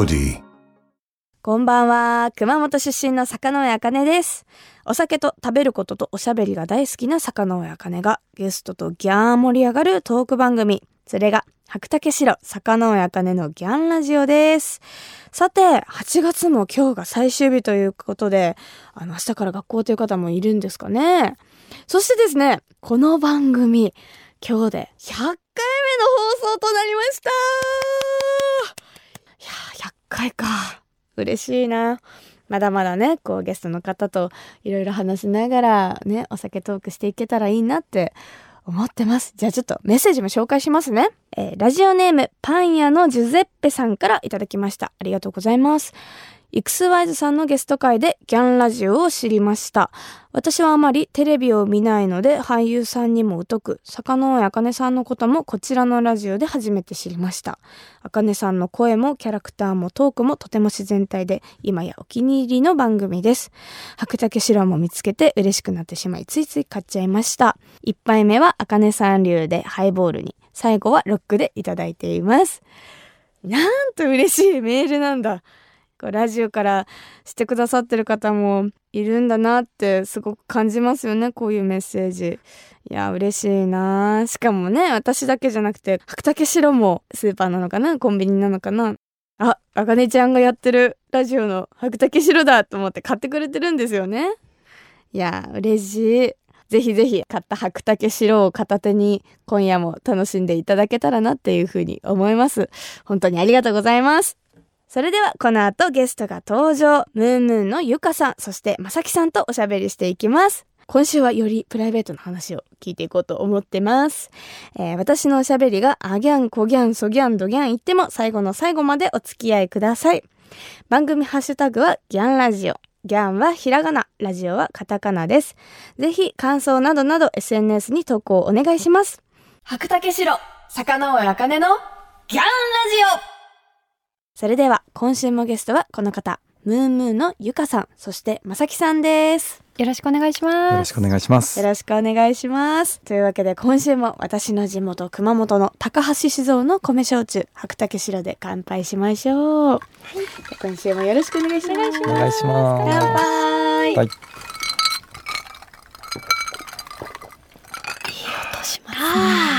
melody. こんばんは。熊本出身の坂上茜です。お酒と食べることとおしゃべりが大好きな坂上茜がゲストとギャーン盛り上がるトーク番組。それが白竹城坂上茜のギャンラジオです。さて、8月も今日が最終日ということで、あの、明日から学校という方もいるんですかね。そしてですね、この番組、今日で100回目の放送となりました、回か。嬉しいな。まだまだね、こうゲストの方といろいろ話しながらね、お酒トークしていけたらいいなって思ってます。じゃあちょっとメッセージも紹介しますね。えーラジオネームパン屋のジュゼッペさんからいただきました。ありがとうございます。イクスワイズさんのゲスト会でギャンラジオを知りました。私はあまりテレビを見ないので俳優さんにも疎く、坂上茜さんのこともこちらのラジオで初めて知りました。茜さんの声もキャラクターもトークもとても自然体で今やお気に入りの番組です。白竹城も見つけて嬉しくなってしまいついつい買っちゃいました。一杯目は茜さん流でハイボールに、最後はロックでいただいています。なんと嬉しいメールなんだ。ラジオからしてくださってる方もいるんだなってすごく感じますよねこういうメッセージ。いや嬉しいな。しかもね私だけじゃなくて白竹城もスーパーなのかなコンビニなのかな。ああかねちゃんがやってるラジオの白竹城だと思って買ってくれてるんですよね。いや嬉しい。ぜひぜひ買った白竹城を片手に今夜も楽しんでいただけたらなっていうふうに思います。本当にありがとうございます。それではこの後ゲストが登場。ムームーンのゆかさん、そしてまさきさんとおしゃべりしていきます。今週はよりプライベートの話を聞いていこうと思ってます。えー私のおしゃべりがアギャン、コギャン、ソギャン、ドギャン言っても最後の最後までお付き合いください。番組ハッシュタグはギャンラジオ。ギャンはひらがな、ラジオはカタカナです。ぜひ感想などなど SNS に投稿お願いします。白竹城、坂上茜のギャンラジオそれでは今週もゲストはこの方ムーンムーンのゆかさんそしてまさきさんですよろしくお願いしよます。ろしくお願いしますよ。ろしくお願いしますというわけで今週も私の地元熊本の高橋酒造の米焼酎白竹白で乾杯しましょう、今週もよろしくお願いしますお願いします。乾杯はい。あ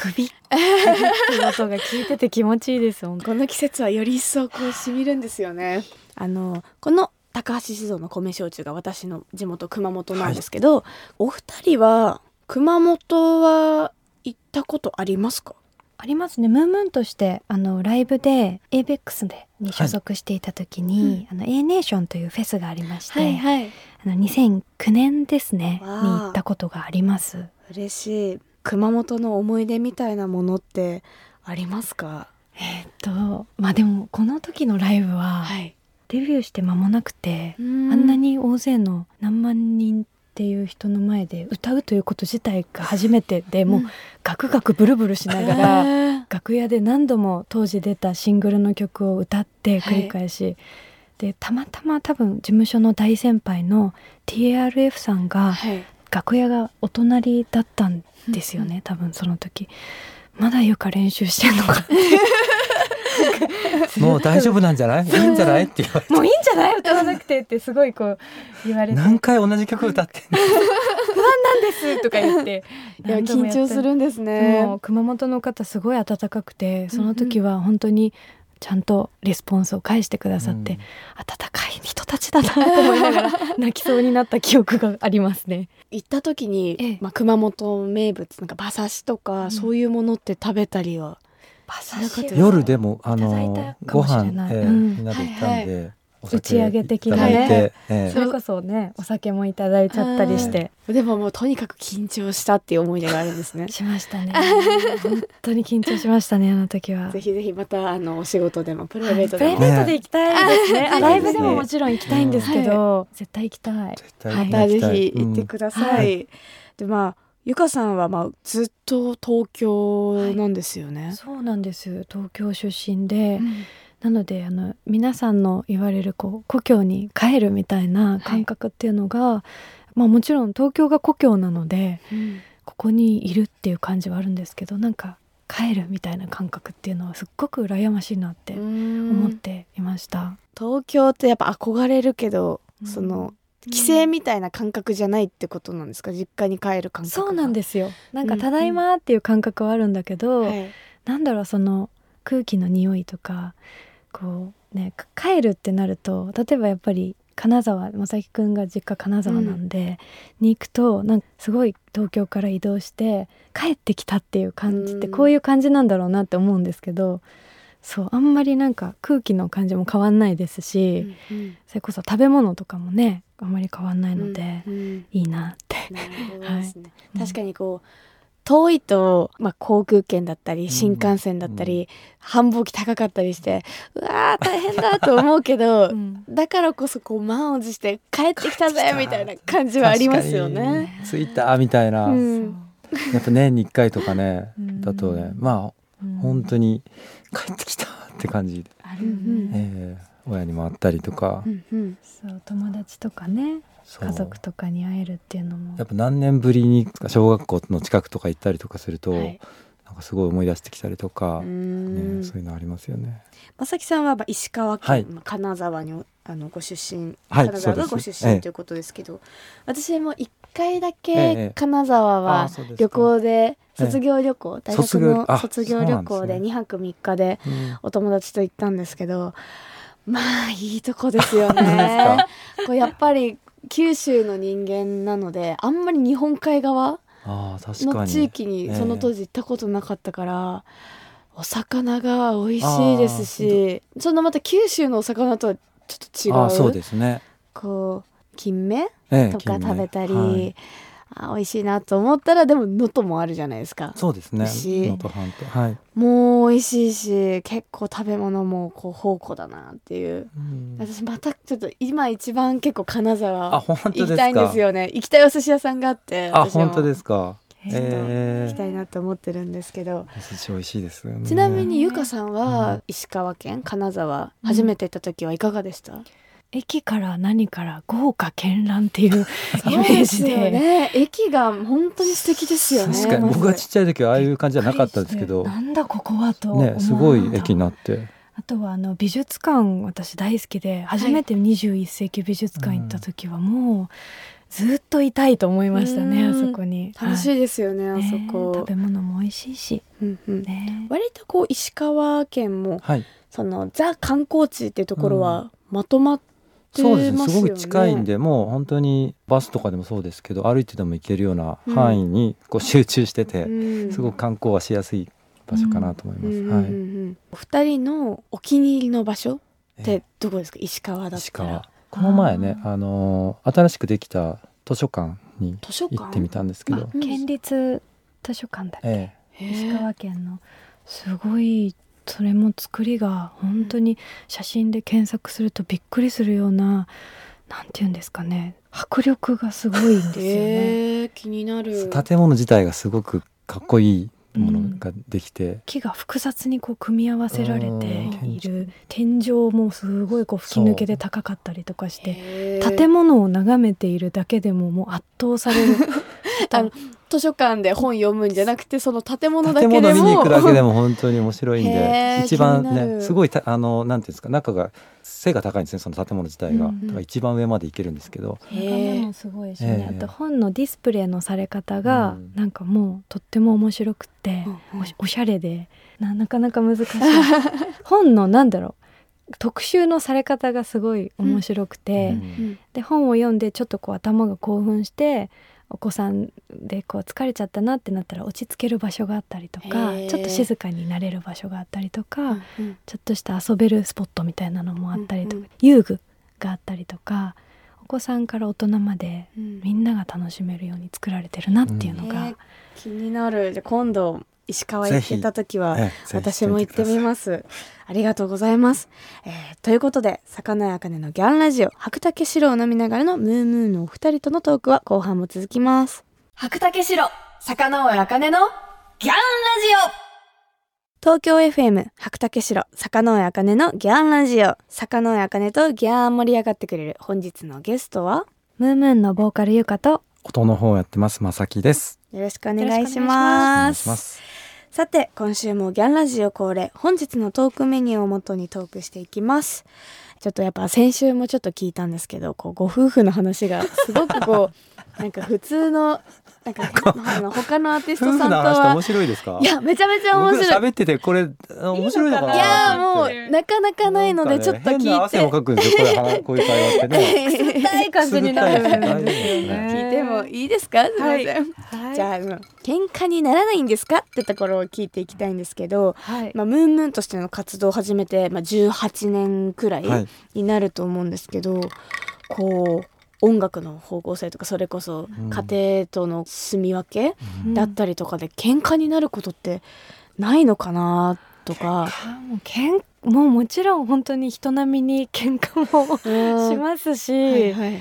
首。音が聞いてて気持ちいいです。この季節はより一層こう染みるんですよねあのこの高橋酒造の米焼酎が私の地元熊本なんですけど、お二人は熊本は行ったことありますか？ありますね。ムーンムーンとしてあのライブで ABEX でに所属していた時に、あの A ネーションというフェスがありまして、はいあの2009年ですねに行ったことがあります。嬉しい熊本の思い出みたいなものってありますか？えーっとまあでもこの時のライブははい。デビューして間もなくて、ああんなに大勢の何万人っていう人の前で歌うということ自体が初めてでもうガクガクブルブルしながら。ら楽屋で何度も当時出たシングルの曲を歌って繰り返し、でたまたま多分事務所の大先輩の TRF さんがはい楽屋がお隣だったんですよね、多分その時。まだゆか練習してんのか もう大丈夫なんじゃない？いいんじゃない？って言われて。もういいんじゃない？歌わなくてってすごいこう言われて。何回同じ曲歌ってんの？なんですとか言って。いや緊張するんですもねう熊本の方すごい温かくてその時は本当にちゃんとレスポンスを返してくださって、うん。温かい人たちだなと思いながら 泣きそうになった記憶がありますね。行った時に、ええ。まあ、熊本名物なんか馬刺しとか、ん。そういうものって食べたりは馬刺しは夜でもあのご飯えーうんみんなで行ったんで、お酒打ち上げ的なね。いただいて、えそれこそねお酒もいただいちゃったりして。でももうとにかく緊張したっていう思い出があるんですね。しましたね。本当に緊張しましたねあの時は。ぜひぜひまたあのお仕事でもプライベートプライでも、ベートで行きたいですね。ね。あライブでももちろん行きたいんですけど、絶対行きたい。絶対ま行きたい。たぜひ行ってください、はい。でまあゆかさんはまあずっと東京なんですよね、そうなんです。東京出身で、なのであの皆さんの言われるこう故郷に帰るみたいな感覚っていうのが、まあもちろん東京が故郷なのでうん。ここにいるっていう感じはあるんですけどなんか帰るみたいな感覚っていうのはすっごく羨ましいなって思っていました。東京ってやっぱ憧れるけど、うん。その帰省みたいな感覚じゃないってことなんですか？実家に帰る感覚がそうなんですよ。なんかうんただいまっていう感覚はあるんだけど、はい。なんだろうその空気の匂いとかこうねか帰るってなると例えばやっぱり金沢正樹くんが実家金沢なんで、に行くとなんかすごい東京から移動して帰ってきたっていう感じってうん。こういう感じなんだろうなって思うんですけどそうあんまりなんか空気の感じも変わんないですし、うんそれこそ食べ物とかもねあんまり変わんないので、うんうん。いいなって。ね、はい。確かにこう遠いと、まあ、航空券だったり新幹線だったり、繁忙期高かったりしてうわー大変だと思うけど、うん。だからこそこう満を持して帰ってきたぜみたいな感じはありますよね。着いたみたいな、うん。やっぱ年に1回とかね、うん。だとねまあ本当に帰ってきたって感じで、うんえー親にも会ったりとか、うんうん。そう友達とかね。家族とかに会えるっていうのも。やっぱ何年ぶりに小学校の近くとか行ったりとかすると、はい。なんかすごい思い出してきたりとかう、ん。ね、そういうのありますよね。まさきさんはまあ石川県、はい。まあ金沢にあのご出身、はい金沢がご出身ということですけど、私も一回だえけえ金沢あは旅行でええ。卒業旅行、大学の卒業旅行でそうなんですね。2泊3日でうん。お友達と行ったんですけどまあいいとこですよね。こうやっぱり九州の人間なのであんまり日本海側の地域にええ。その当時行ったことなかったから、お魚が美味しいですしそのまた九州のお魚とはちょっと違うそうですね。こう金目ええとか食べたり、はいあ美味しいなと思ったらでも能登もあるじゃないですか。そうですね。能登半島。はい。もう美味しいし結構食べ物もこう宝庫だなっていう。うん。私またちょっと今一番結構金あ沢。行きたいんですよね。行きたいお寿司屋さんがあってあ本当ですか？行きたいなと思ってるんですけど、お寿司美味しいですよね。ちなみにゆかさんうはん。石川県金沢うん初めて行った時はいかがでした、駅から何から豪華絢爛っていうイメージで。ね駅が本当に素敵ですよね。確かに。僕がちっちゃい時はああいう感じじゃなかったですけど、なんだここはとねすごい駅になって。あとはあの美術館私大好きで。初めて21世紀美術館行った時はもうずっといたいと思いましたね、うん。あそこに。楽しいですよね、はい。あそこ。ね、食べ物も美味しいし。うんうん。ね。割とこう石川県もはい。そのザ観光地っていうところはまとまっそうですね。すごい近いんで、もう本当にバスとかでもそうですけど、歩いてでも行けるような範囲にこう集中してて、うん。すごく観光はしやすい場所かなと思います。お二人のお気に入りの場所っえてどこですか？石川だったら。石川。この前ね、あのー新しくできた図書館に行ってみたんですけど、うん県立図書館だっけ、えへー石川県の。すごいそれも作りが本当に写真で検索するとびっくりするようななんていうんですかね。迫力がすごいんですよね。へー気になる。え建物自体がすごくかっこいいものができて、木が複雑にこう組み合わせられてうん。いる。天井もすごいこう吹き抜けで高かったりとかして。建物を眺めているだけでももう圧倒される。あ の図書館で本読むんじゃなくてその建物だけ建でも。物見に行くだけでも本当に面白いんで一番ねすごいたあのなんていうんですか中が背が高いんですねその建物自体が、うん。だから一番上まで行けるんですけど、すごいしね、ええ。あと本のディスプレイのされ方がうん。なんかもうとっても面白くて、うんうん。おしおしゃれでななかなか難しい。本のなんだろう特集のされ方がすごい面白くて、うん。で本を読んでちょっとこう頭が興奮してお子さんでこう疲れちゃったなってなったら落ち着ける場所があったりとかちょっと静かになれる場所があったりとか、うんちょっとした遊べるスポットみたいなのもあったりとか、うんうん。遊具があったりとかお子さんから大人までうん。みんなが楽しめるように作られてるなっていうのが、ね気になる。じゃあ今度石川行ってた時は私も行ってみす。ますありがとうございます、えーということで魚やかねのギャンラジオ白竹城を飲みながらのムームーのお二人とのトークは後半も続きます。白竹城魚尾あかねのギャンラジオ。東京 FM 白竹城魚尾あかねのギャンラジオ。魚尾あかねとギャーン盛り上がってくれる本日のゲストはムームーンのボーカルゆかと音の方をやってますまさきです。よろしくお願いしよろしくお願いしますさて今週もギャンラジオ恒例本日のトークメニューをもとにトークしていきます。ちょっとやっぱ先週もちょっと聞いたんですけどこうご夫婦の話がすごくこうなんか普通のなんか 他のアーティストさんとは面白いですかいやめちゃめちゃ面白い。僕喋っててこれあ面白いのかないやーもううなかなかないのでちょっと聞いて、汗もかくんですよこれはこういう会話ってね。痛い感じになるんでもい。いですか？すいません、はい。じゃあ喧嘩にならないんですか？ってところを聞いていきたいんですけど、はい。まあ、ムーンムーンとしての活動を始めて、まあ、18年くらいはい。になると思うんですけど、こう音楽の方向性とかそれこそうん。家庭との住み分けうん。だったりとかで喧嘩になることってないのかなとか。あもうけんもうもちろん本当に人並みに喧嘩もしますし、はいはい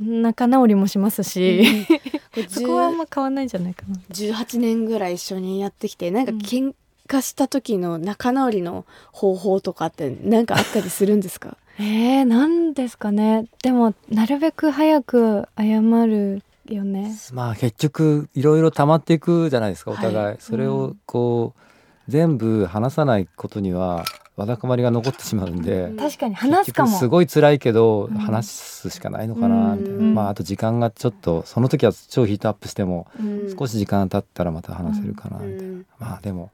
仲直りもしますし、こう そこはあんま変わんないんじゃないかな。18年ぐらい一緒にやってきてなんかうん。喧嘩した時の仲直りの方法とかって何かあったりするんですか？えー、なんですかね。でもなるべく早く謝るよね。まあ結局いろいろ溜まっていくじゃないですかお互い、はい。うそれをんこう全部話さないことにはわだかまりが残ってしまうんで、うん。確かに話すかも。結局すごい辛いけど、うん。話すしかないのかなみたいな、うんまああと時間がちょっとその時は超ヒートアップしてもうん。少し時間経ったらまた話せるかなうみたいな、ん。まあでも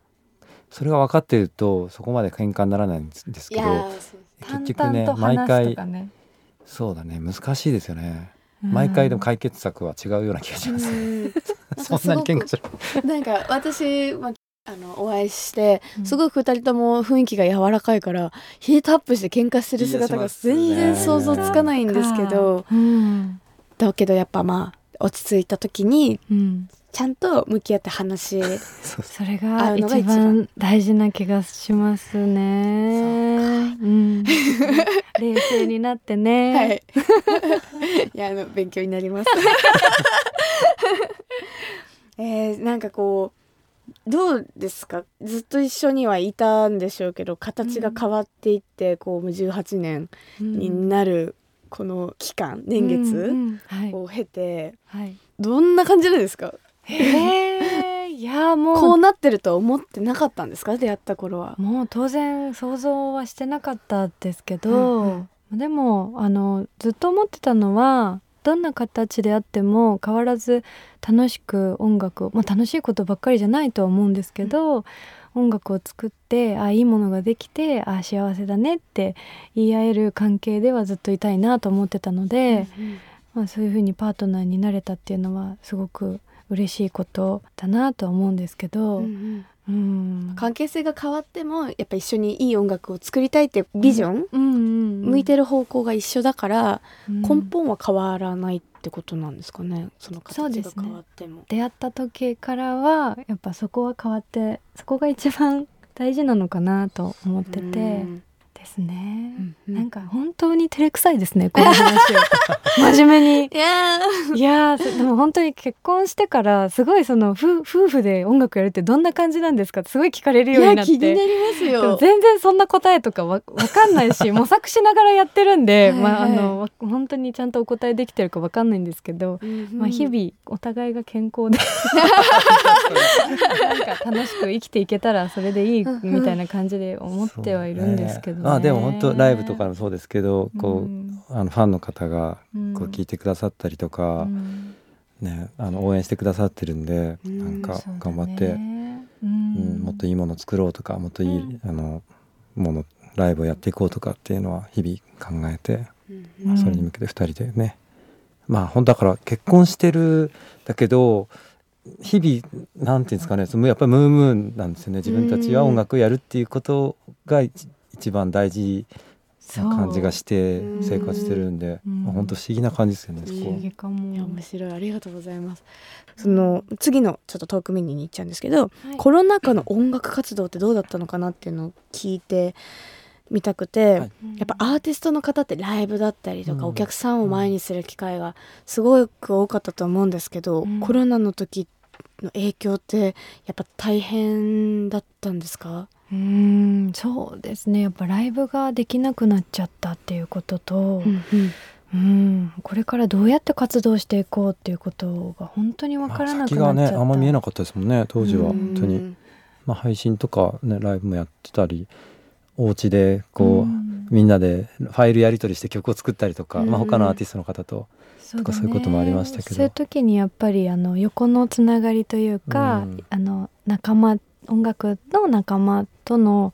それが分かってるとそこまで喧嘩にならないんですけど結局ね々と話す毎回。そうだね難しいですよね、うん。毎回でも解決策は違うような気がします、うん。そんなに喧嘩する なんか私、まあ、あのお会いしてうんすごく二人とも雰囲気が柔らかいからヒートアップして喧嘩してる姿が全然想像つかないんですけど、うんだけどやっぱまあ落ち着いた時にうん、ちゃんと向き合って話 それ会が一うのが一番番大事な気がしますね。うん、冷静になってね。はい。いや、あの、勉強になります。えー、なんかこう。どうですか？ずっと一緒にはいたんでしょうけど、形が変わっていって、こう、もう18年うんになる。この期間、年うんう月を経て、はい。どんな感じなんですか？へえ、いやもうこうなってるとは思ってなかったんですか？出会った頃は。もう当然想像はしてなかったですけど、うんでもあのずっと思ってたのはどんな形であっても変わらず楽しく音楽を、まあ、楽しいことばっかりじゃないとは思うんですけど、音楽を作ってあいいものができてあ幸せだねって言い合える関係ではずっといたいなと思ってたので、まあ、そういうふうにパートナーになれたっていうのはすごく嬉しいことだなとは思うんですけど、うんうんうん。関係性が変わってもやっぱ一緒にいい音楽を作りたいってビジョン、うん。うんうん向いてる方向が一緒だから、うん。根本は変わらないってことなんですかねその形が変わっても。出会った時からはやっぱそこは変わってそこが一番大事なのかなと思ってて。うんですね、うんなんか本当に照れくさいですね この話を。真面目に。いやいやーでも本当に結婚してからすごいその夫夫婦で音楽やるってどんな感じなんですかってすごい聞かれるーようになって。いや気になりますでもよ。全然そんな答えとかわわかんないし 模索しながらやってるんではいはい。まああのわ本当にちゃんとお答えできてるかわかんないんですけど、まあ、日々お互いが健康でなんか楽しく生きていけたらそれでいいみたいな感じで思ってはいるんですけど。ね。まあでも本当ライブとかもそうですけどこう、うん。あのファンの方がうん。こう聞いてくださったりとか、うん。ねあの応援してくださってるんで、うんなんか頑張って、ねううんんもっといいもの作ろうとかもっといい、うん。あのものライブをやっていこうとかっていうのは日々考えて、それに向けて2人でね。まあ本当だから結婚してるだけど日々なんていうんですかねそのやっぱりムーンムーンなんですよね。自分たちは音楽をやるっていうことが一一番大事な感じがして生活してるんで、うん。まあ本当不思議な感じですよね、不思議かも。いや面白い。ありがとうございます。その次のちょっとトークメニューに行っちゃうんですけど、はい。コロナ禍の音楽活動ってどうだったのかなっていうのを聞いてみたくて、はい。やっぱアーティストの方ってライブだったりとか、うん。お客さんを前にする機会がすごく多かったと思うんですけど、うん。コロナの時の影響ってやっぱ大変だったんですか、うーんそうですね。やっぱライブができなくなっちゃったっていうことと、うんこれからどうやって活動していこうっていうことが本当に分からなくなっちゃった、先がねあんま見えなかったですもんね当時はうん。本当に。まあ、配信とか、ね、ライブもやってたりお家でこう、ん。みんなでファイルやり取りして曲を作ったりとか、うんまあ、他のアーティストの方と、そうそういうこともありましたけど。そういう時にやっぱりあの横のつながりというか、うん。あの仲間音楽の仲間との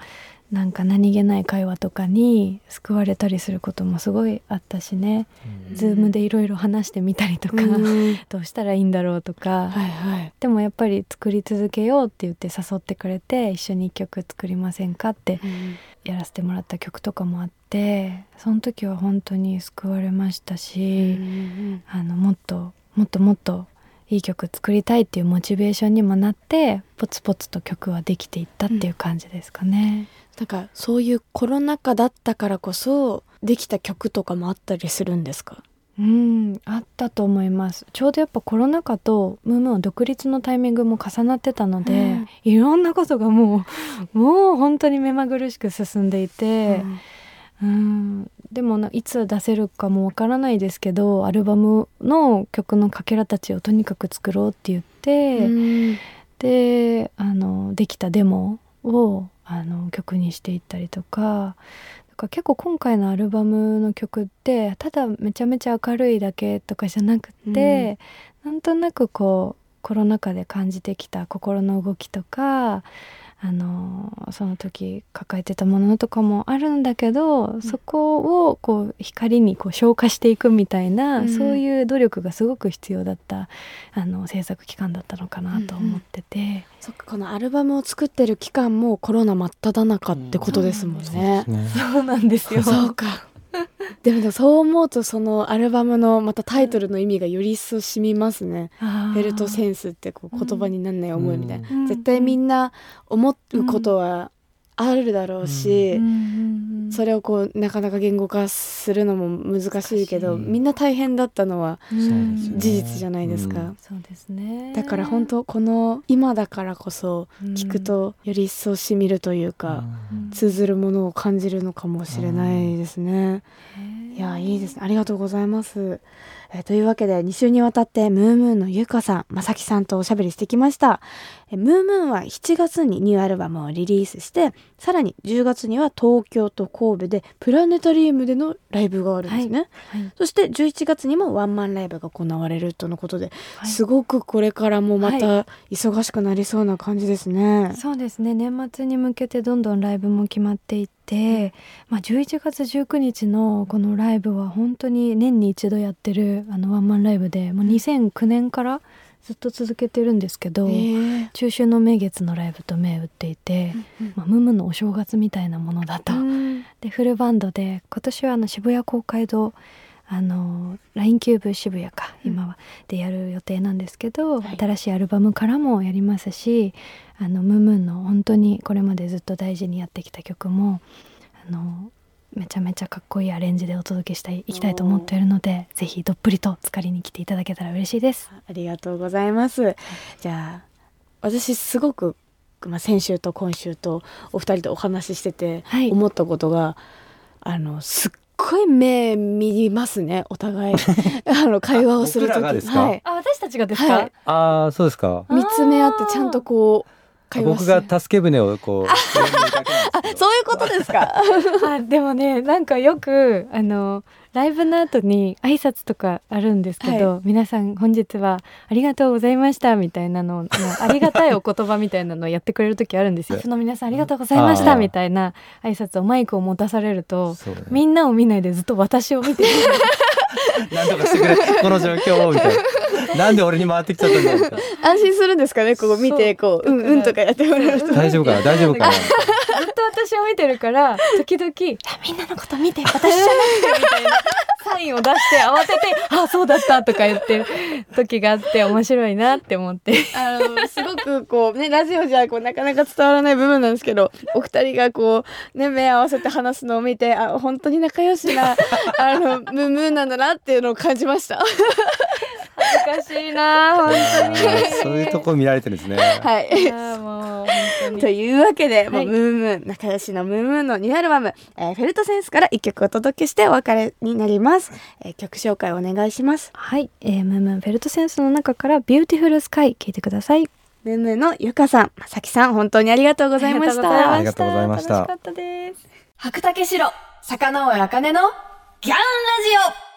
なんか何気ない会話とかに救われたりすることもすごいあったしね、うん。 Zoom でいろいろ話してみたりとか、うん。どうしたらいいんだろうとか、はいはい。でもやっぱり作り続けようって言って誘ってくれて一緒に一曲作りませんかってやらせてもらった曲とかもあってその時は本当に救われましたし、あのもっともっともっといい曲作りたいっていうモチベーションにもなってポツポツと曲はできていったっていう感じですかね。なんかそういうコロナ禍だったからこそできた曲とかもあったりするんですか？うんあったと思います。ちょうどやっぱコロナ禍とムームーン独立のタイミングも重なってたので、うん。いろんなことがもうもう本当に目まぐるしく進んでいて、うんでもないつ出せるかもわからないですけどアルバムの曲のかけらたちをとにかく作ろうって言って、うん。であのできたデモをあの曲にしていったりとかだから結構今回のアルバムの曲ってただめちゃめちゃ明るいだけとかじゃなくて、なんとなくこうコロナ禍で感じてきた心の動きとかあのその時抱えてたものとかもあるんだけど、そこをこう光にこう消化していくみたいな、うんそういう努力がすごく必要だったあの制作期間だったのかなと思ってて、そっかこのアルバムを作ってる期間もコロナ真っ只中ってことですもんね。で。すね。そうなんですよ。そうか でもそう思うとそのアルバムのまたタイトルの意味がより一層染みますね。フェルトセンスってこう言葉になんない思いみたいな、うん。絶対みんな思うことはあるだろうし、うん。それをこうなかなか言語化するのも難しいけど、いみん。な大変だったのは事実じゃないですか、うん。そうですね。だから本当この今だからこそ聞くとより一層しみるというか、うん。通ずるものを感じるのかもしれないですね。いやいいですねありがとうございます。えーというわけで2週にわたってムームーンのゆうかさんまさきさんとおしゃべりしてきました。えームームーンは7月にニューアルバムをリリースしてさらに10月には東京と神戸でプラネタリウムでのライブがあるんですね。はいそして11月にもワンマンライブが行われるとのことで、はいすごくこれからもまた忙しくなりそうな感じですね。そうですね年末に向けてどんどんライブも決まっていって、まあ、11月19日のこのライブは本当に年に一度やってるあのワンマンライブでもう2009年からずっと続けてるんですけど、え。ー中秋の名月のライブと銘打っていて、まあ、ムムのお正月みたいなものだと。うん。でフルバンドで今年はあの渋谷公会堂あの LINE キューブ渋谷か今はでやる予定なんですけど、はい。新しいアルバムからもやりますしあのムームーンの本当にこれまでずっと大事にやってきた曲もあのめちゃめちゃかっこいいアレンジでお届けしたいいきたいと思っているのでぜひどっぷりと浸かりに来ていただけたら嬉しいです。ありがとうございます。じゃあ私すごく、まあ、先週と今週とお二人とお話ししててはい。思ったことが、あのすっごい目見ますねお互い。あの会話をする僕とき。らがですか？はい、あ私たちがですか？はい。ああそうですか。あ見つめ合ってちゃんとこう僕が助け舟をこうあそういうことですか。あでもねなんかよくあのライブの後に挨拶とかあるんですけど、皆さん本日はありがとうございましたみたいなののありがたいお言葉みたいなのをやってくれる時あるんですよ。その皆さんありがとうございましたみたいな挨拶をマイクを持たされるとね。みんなを見ないでずっと私を見て。る なんとかしてくれ。この状況をみたいななんで俺に回ってきちゃったんだみたいな安心するんですかねここ見てこうそう。うんうんとかやってもらうと大丈夫かな？大丈夫かな？ずっと私を見てるから時々「いやみんなのこと見て私じゃなくて」みたいなサインを出して慌てて「あそうだった」とか言ってる時があって面白いなって思って。あのすごくこうねラジオじゃこうなかなか伝わらない部分なんですけどお二人がこうね目合わせて話すのを見てあ本当に仲良しなあの moumoon なんだなっていうのを感じました。難しいな 本当に。そういうとこ見られてるんですね。はい。いやもうというわけで、もうはい。 moumoon 仲良しの moumoon のニューアルバム、えー Felt Sense から一曲お届けしてお別れになります、えー曲紹介お願いします。はい、えー、 moumoon Felt Sense の中から「 Beautiful Sky」聞いてください。 moumoon の YUKA さん、 MASAKI さん、本当にありがとうございました。ありがとうございました。楽しかったです。白竹城、坂上茜のギャンラジオ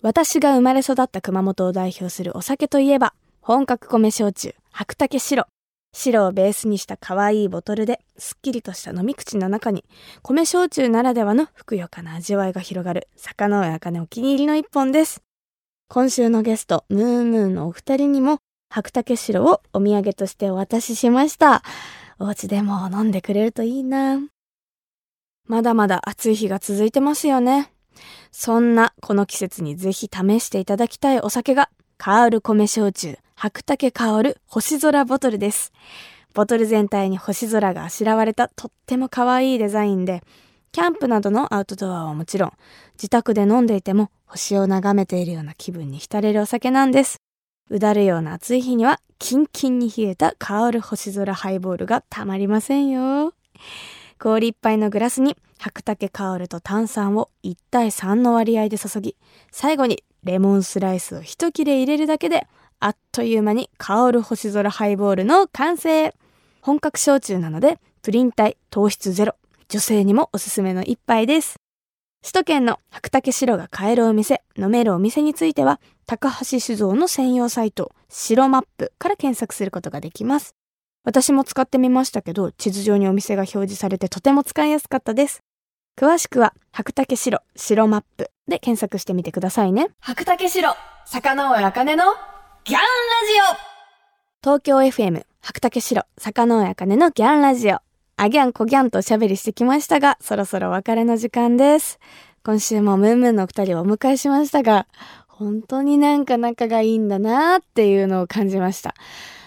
私が生まれ育った熊本を代表するお酒といえば、本格米焼酎、白竹白。白をベースにした可愛いボトルで、すっきりとした飲み口の中に、米焼酎ならではのふくよかな味わいが広がる、坂上茜お気に入りの一本です。今週のゲスト、ムーンムーンのお二人にも、白竹白をお土産としてお渡ししました。お家でも飲んでくれるといいな。まだまだ暑い日が続いてますよね。そんなこの季節にぜひ試していただきたいお酒が、カール米焼酎、白竹香る星空ボトルです。ボトル全体に星空があしらわれたとっても可愛いデザインで、キャンプなどのアウトドアはもちろん、自宅で飲んでいても星を眺めているような気分に浸れるお酒なんです。うだるような暑い日には、キンキンに冷えた香る星空ハイボールがたまりませんよ。氷いっぱいのグラスに白竹香ると炭酸を1対3の割合で注ぎ、最後にレモンスライスを一切れ入れるだけで、あっという間に香る星空ハイボールの完成本格焼酎なので、プリン体、糖質ゼロ。女性にもおすすめの一杯です。首都圏の白竹白が買えるお店、飲めるお店については、高橋酒造の専用サイト、白マップから検索することができます。私も使ってみましたけど、地図上にお店が表示されてとても使いやすかったです。詳しくは、白竹白、白マップで検索してみてくださいね。白竹白、坂上茜のギャンラジオ東京 FM、白竹白、坂上茜のギャンラジオ。あギャンコギャンとおしゃべりしてきましたが、そろそろお別れの時間です。今週もムーンムーンのお二人をお迎えしましたが、本当になんか仲がいいんだなっていうのを感じました。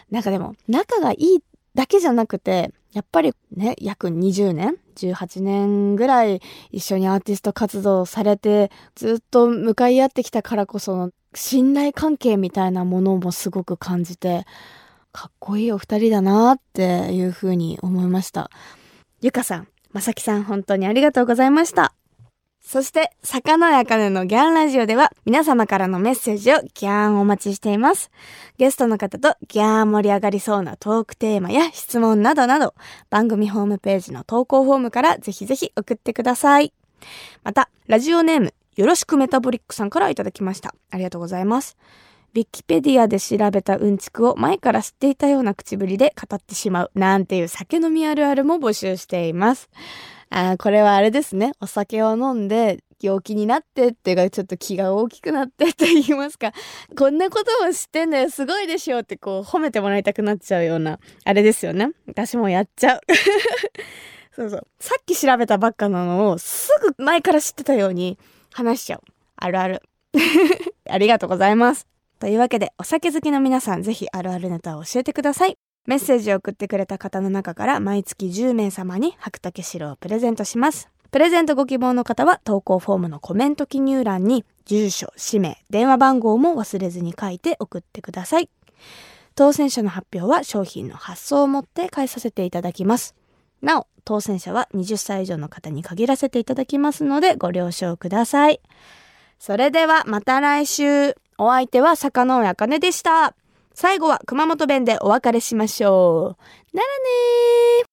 なんかでも、仲がいいだけじゃなくて、やっぱりね、約20年 ?18 年ぐらい一緒にアーティスト活動されて、ずっと向かい合ってきたからこその信頼関係みたいなものもすごく感じて、かっこいいお二人だなっていうふうに思いました。ゆかさん、まさきさん本当にありがとうございました。そして、魚やかねのギャンラジオでは皆様からのメッセージをギャーンお待ちしています。ゲストの方とギャーン盛り上がりそうなトークテーマや質問などなど、番組ホームページの投稿フォームからぜひぜひ送ってください。また、ラジオネーム、よろしくメタボリックさんからいただきました。ありがとうございます。ウィキペディアで調べたうんちくを前から知っていたような口ぶりで語ってしまうなんていう酒飲みあるあるも募集しています。あーこれはあれですね。お酒を飲んで陽気になってっていうかちょっと気が大きくなってって言いますか。こんなことも知ってんだよ。すごいでしょってこう褒めてもらいたくなっちゃうようなあれですよね。私もやっちゃう。そうそう。さっき調べたばっかなのをすぐ前から知ってたように話しちゃう。あるある。ありがとうございます。というわけで、お酒好きの皆さん、ぜひあるあるネタを教えてください。メッセージを送ってくれた方の中から毎月10名様に白竹白をプレゼントします。プレゼントご希望の方は投稿フォームのコメント記入欄に住所、氏名、電話番号も忘れずに書いて送ってください。当選者の発表は商品の発送をもって返させていただきます。なお、当選者は20歳以上の方に限らせていただきますのでご了承ください。それではまた来週。お相手は坂上茜でした。最後は熊本弁でお別れしましょう。ならねー。